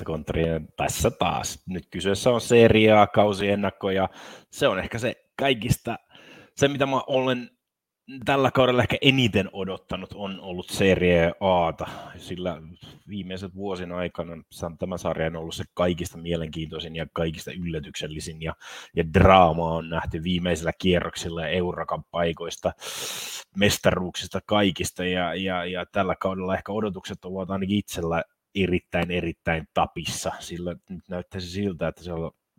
tästä kontria. Tässä taas. Nyt kyseessä on seriaa, kausiennakko ja se on ehkä se kaikista, se mitä mä olen tällä kaudella ehkä eniten odottanut on ollut Serie Aata, sillä viimeiset vuosien aikana tämä sarja on ollut se kaikista mielenkiintoisin ja kaikista yllätyksellisin ja, ja draama on nähty viimeisillä kierroksilla Eurakan paikoista, mestaruuksista kaikista ja, ja, ja tällä kaudella ehkä odotukset ovat ainakin itsellä erittäin erittäin tapissa, sillä nyt näyttäisi siltä, että se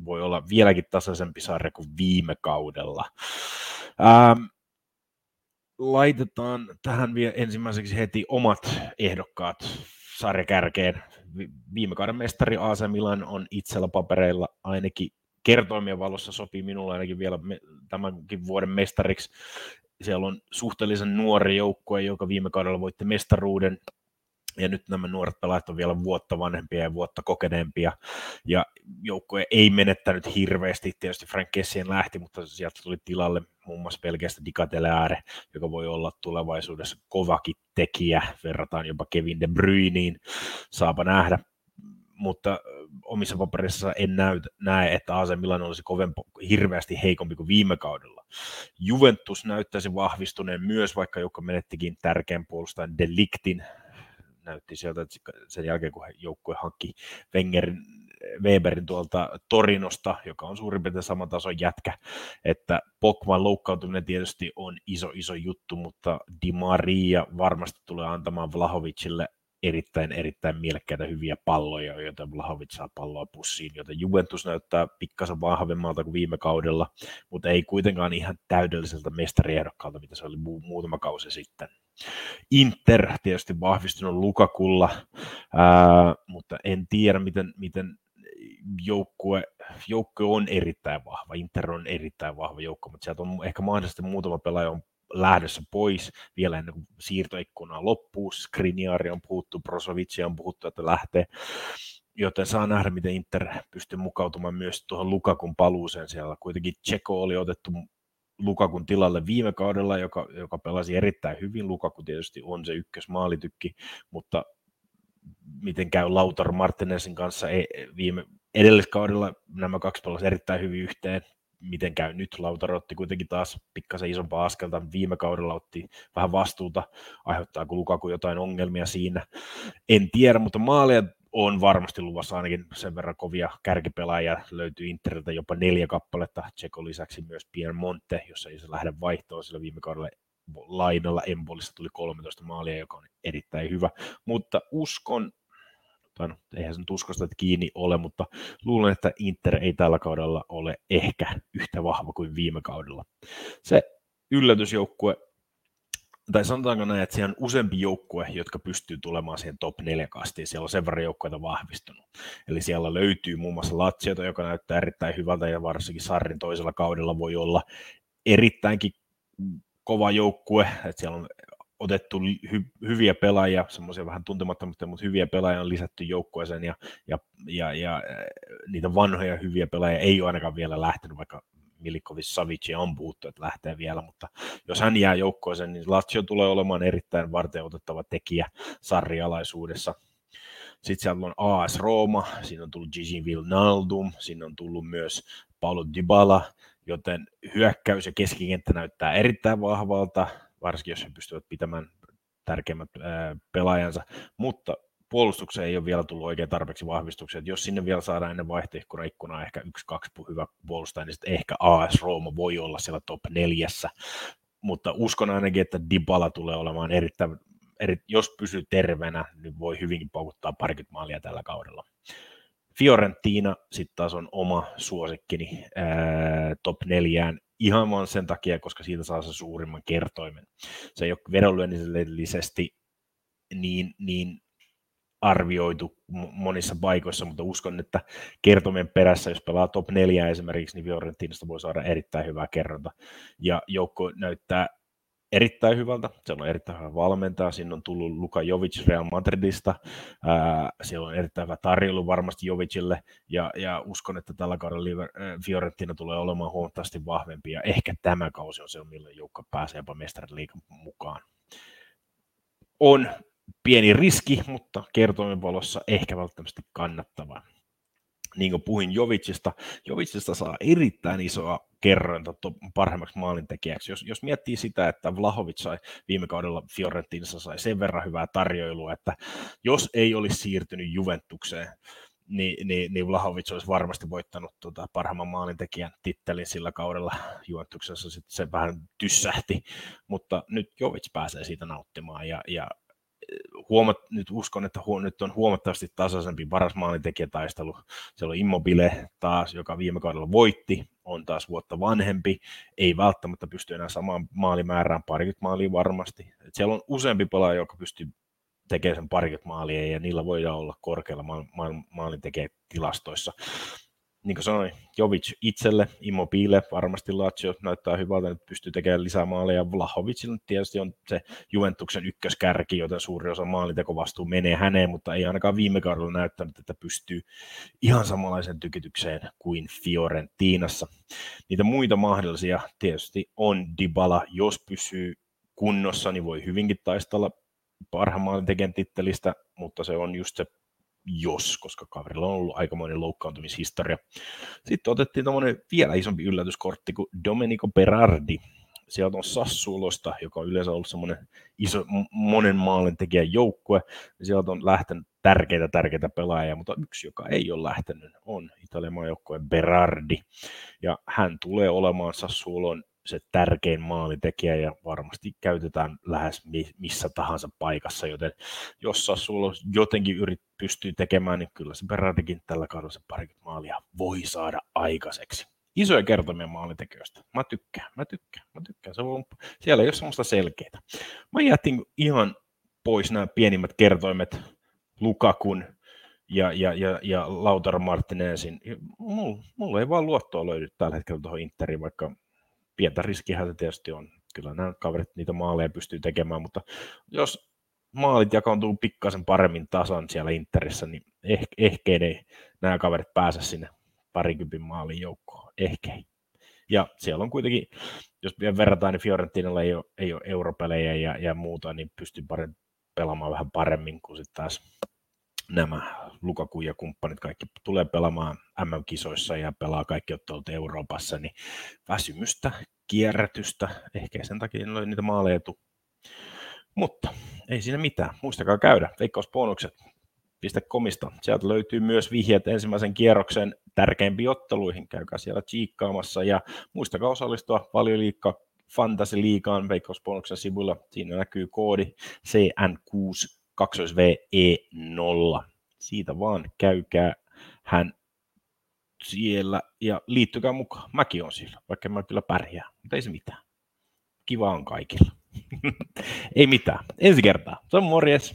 voi olla vieläkin tasaisempi sarja kuin viime kaudella. Ähm, laitetaan tähän vielä ensimmäiseksi heti omat ehdokkaat sarjakärkeen. Viime kauden mestari AC Milan on itsellä papereilla ainakin kertoimien valossa sopii minulle ainakin vielä tämänkin vuoden mestariksi. Siellä on suhteellisen nuori joukkue, joka viime kaudella voitti mestaruuden ja nyt nämä nuoret pelaajat on vielä vuotta vanhempia ja vuotta kokeneempia, ja joukkue ei menettänyt hirveästi, tietysti Frank Kessien lähti, mutta sieltä tuli tilalle muun muassa pelkästään Dicateleare, joka voi olla tulevaisuudessa kovakin tekijä, verrataan jopa Kevin De Bruyneen, saapa nähdä, mutta omissa paperissa en näy, näe, että AC Milan olisi kovempi, hirveästi heikompi kuin viime kaudella. Juventus näyttäisi vahvistuneen myös, vaikka joka menettikin tärkeän puolustajan Deliktin näytti sieltä, että sen jälkeen kun joukkue hankki Wengerin, Weberin tuolta Torinosta, joka on suurin piirtein sama tason jätkä, että Pogban loukkaantuminen tietysti on iso iso juttu, mutta Di Maria varmasti tulee antamaan Vlahovicille erittäin, erittäin mielekkäitä hyviä palloja, joten Vlahovic saa palloa pussiin, joten Juventus näyttää pikkasen vahvemmalta kuin viime kaudella, mutta ei kuitenkaan ihan täydelliseltä mestariehdokkalta, mitä se oli mu- muutama kausi sitten. Inter tietysti vahvistunut Lukakulla, ää, mutta en tiedä, miten, miten joukkue, joukkue on erittäin vahva, Inter on erittäin vahva joukkue, mutta sieltä on ehkä mahdollisesti muutama pelaaja on lähdössä pois vielä ennen kuin siirtoikkuna loppuu. Skriniari on puhuttu, Brozovicia on puhuttu, että lähtee. Joten saa nähdä, miten Inter pystyy mukautumaan myös tuohon Lukakun paluuseen siellä. Kuitenkin Tseko oli otettu Lukakun tilalle viime kaudella, joka, joka pelasi erittäin hyvin. Lukaku tietysti on se ykkösmaalitykki, mutta miten käy Lautar Martinezin kanssa ei, viime edelliskaudella nämä kaksi pelasivat erittäin hyvin yhteen miten käy nyt. Lautaro otti kuitenkin taas pikkasen isompaa askelta. Viime kaudella otti vähän vastuuta, aiheuttaako Lukaku jotain ongelmia siinä. En tiedä, mutta maalia on varmasti luvassa ainakin sen verran kovia kärkipelaajia. Löytyy Interiltä jopa neljä kappaletta. Tseko lisäksi myös Pierre Monte, jossa ei se lähde vaihtoon, sillä viime kaudella lainalla Embolissa tuli 13 maalia, joka on erittäin hyvä. Mutta uskon, tai no, eihän sen tuskasta kiinni ole, mutta luulen, että Inter ei tällä kaudella ole ehkä yhtä vahva kuin viime kaudella. Se yllätysjoukkue, tai sanotaanko näin, että siellä on useampi joukkue, jotka pystyy tulemaan siihen top 4 kastiin. Siellä on sen verran joukkueita vahvistunut. Eli siellä löytyy muun muassa Latsiota, joka näyttää erittäin hyvältä, ja varsinkin Sarrin toisella kaudella voi olla erittäinkin kova joukkue, että siellä on otettu hy- hyviä pelaajia, semmoisia vähän tuntemattomia, mutta hyviä pelaajia on lisätty joukkueeseen ja, ja, ja, ja niitä vanhoja hyviä pelaajia ei ole ainakaan vielä lähtenyt, vaikka Milikovic Savic on puhuttu, että lähtee vielä, mutta jos hän jää joukkoeseen, niin Lazio tulee olemaan erittäin varten otettava tekijä sarrialaisuudessa. Sitten siellä on AS Roma, siinä on tullut Gigi Vilnaldum, siinä on tullut myös Paulo Dybala, joten hyökkäys ja keskikenttä näyttää erittäin vahvalta varsinkin jos he pystyvät pitämään tärkeimmät pelaajansa, mutta puolustukseen ei ole vielä tullut oikein tarpeeksi vahvistuksia, että jos sinne vielä saadaan ennen vaihtoikkuna ikkunaa ehkä yksi, kaksi hyvä puolustaja, niin sitten ehkä AS Rooma voi olla siellä top neljässä, mutta uskon ainakin, että Dybala tulee olemaan erittäin, eri, jos pysyy terveenä, niin voi hyvinkin paukuttaa parikymmentä maalia tällä kaudella. Fiorentina sitten taas on oma suosikkini ää, top neljään ihan vaan sen takia, koska siitä saa se suurimman kertoimen. Se ei ole vedonlyönnillisesti niin, niin arvioitu monissa paikoissa, mutta uskon, että kertomien perässä, jos pelaa top 4 esimerkiksi, niin Fiorentinasta voi saada erittäin hyvää kerronta. Ja joukko näyttää erittäin hyvältä. Se on erittäin hyvä valmentaja. Siinä on tullut Luka Jovic Real Madridista. Siellä on erittäin hyvä tarjoulu varmasti Jovicille. Ja, ja uskon, että tällä kaudella Fiorentina tulee olemaan huomattavasti vahvempi. Ja ehkä tämä kausi on se, millä joukko pääsee jopa mestariliikan mukaan. On pieni riski, mutta kertoimen valossa ehkä välttämättä kannattavaa. Niin kuin puhuin Jovicista, Jovicista saa erittäin isoa kerrointa parhaimmaksi maalintekijäksi. Jos, jos miettii sitä, että Vlahovic sai viime kaudella Fiorentinassa sai sen verran hyvää tarjoilua, että jos ei olisi siirtynyt Juventukseen, niin, niin, niin Vlahovic olisi varmasti voittanut tuota parhaimman maalintekijän tittelin sillä kaudella Juventuksessa, sitten se vähän tyssähti, mutta nyt Jovic pääsee siitä nauttimaan ja, ja huomat, nyt uskon, että huo, nyt on huomattavasti tasaisempi paras maalintekijätaistelu. Siellä on Immobile taas, joka viime kaudella voitti, on taas vuotta vanhempi, ei välttämättä pysty enää samaan maalimäärään, parikymmentä maalia varmasti. Et siellä on useampi pelaaja, joka pystyy tekemään sen parikymmentä maalia, ja niillä voidaan olla korkealla ma- ma- maalintekijätilastoissa niin kuin sanoin, Jovic itselle, Immobile, varmasti Lazio näyttää hyvältä, että pystyy tekemään lisää maaleja. Vlahovicilla tietysti on se Juventuksen ykköskärki, joten suuri osa maalintekovastuu menee häneen, mutta ei ainakaan viime kaudella näyttänyt, että pystyy ihan samanlaisen tykitykseen kuin Fiorentinassa. Niitä muita mahdollisia tietysti on Dybala, jos pysyy kunnossa, niin voi hyvinkin taistella parhaan maalintekijän tittelistä, mutta se on just se jos, koska kaverilla on ollut aikamoinen loukkaantumishistoria. Sitten otettiin tämmöinen vielä isompi yllätyskortti kuin Domenico Berardi. Sieltä on Sassuolosta, joka on yleensä ollut semmoinen iso, monen maalin tekijän joukkue. Sieltä on lähtenyt tärkeitä, tärkeitä pelaajia, mutta yksi, joka ei ole lähtenyt, on Italian maajoukkueen Berardi. Ja hän tulee olemaan Sassuolon se tärkein maalitekijä ja varmasti käytetään lähes missä tahansa paikassa, joten jos sulla jotenkin yrit pystyy tekemään, niin kyllä se Berardikin tällä kaudella se parikymmentä maalia voi saada aikaiseksi. Isoja kertomia maalitekijöistä. Mä tykkään, mä tykkään, mä tykkään. Se on, siellä ei ole semmoista selkeää. Mä jätin ihan pois nämä pienimmät kertoimet Lukakun ja, ja, ja, ja Lautaro Martinezin. Mulla, mulla ei vaan luottoa löydy tällä hetkellä tuohon Interiin, vaikka pientä riskiä se tietysti on. Kyllä nämä kaverit niitä maaleja pystyy tekemään, mutta jos maalit jakautuu pikkasen paremmin tasan siellä Interissä, niin ehkä, ehkä ei nämä kaverit pääse sinne parikympin maalin joukkoon. Ehkä ei. Ja siellä on kuitenkin, jos vielä verrataan, niin Fiorentinalla ei ole, ei ole europelejä ja, ja muuta, niin pystyy pelaamaan vähän paremmin kuin sitten taas nämä Lukaku ja kumppanit kaikki tulee pelaamaan MM-kisoissa ja pelaa kaikki ottelut Euroopassa, niin väsymystä, kierrätystä, ehkä sen takia ei niitä maaleja. Mutta ei siinä mitään. Muistakaa käydä veikkausbonukset komista. Sieltä löytyy myös vihjeet ensimmäisen kierroksen tärkeimpiin otteluihin. Käykää siellä chiikkaamassa ja muistakaa osallistua valioliikka Fantasy Liigaan veikkausbonuksen sivuilla. Siinä näkyy koodi CN6 2VE0. Siitä vaan käykää hän siellä ja liittykää mukaan. Mäkin on siellä, vaikka mä kyllä pärjää, mutta ei se mitään. Kiva on kaikilla. ei mitään. Ensi kertaa. Se on morjes.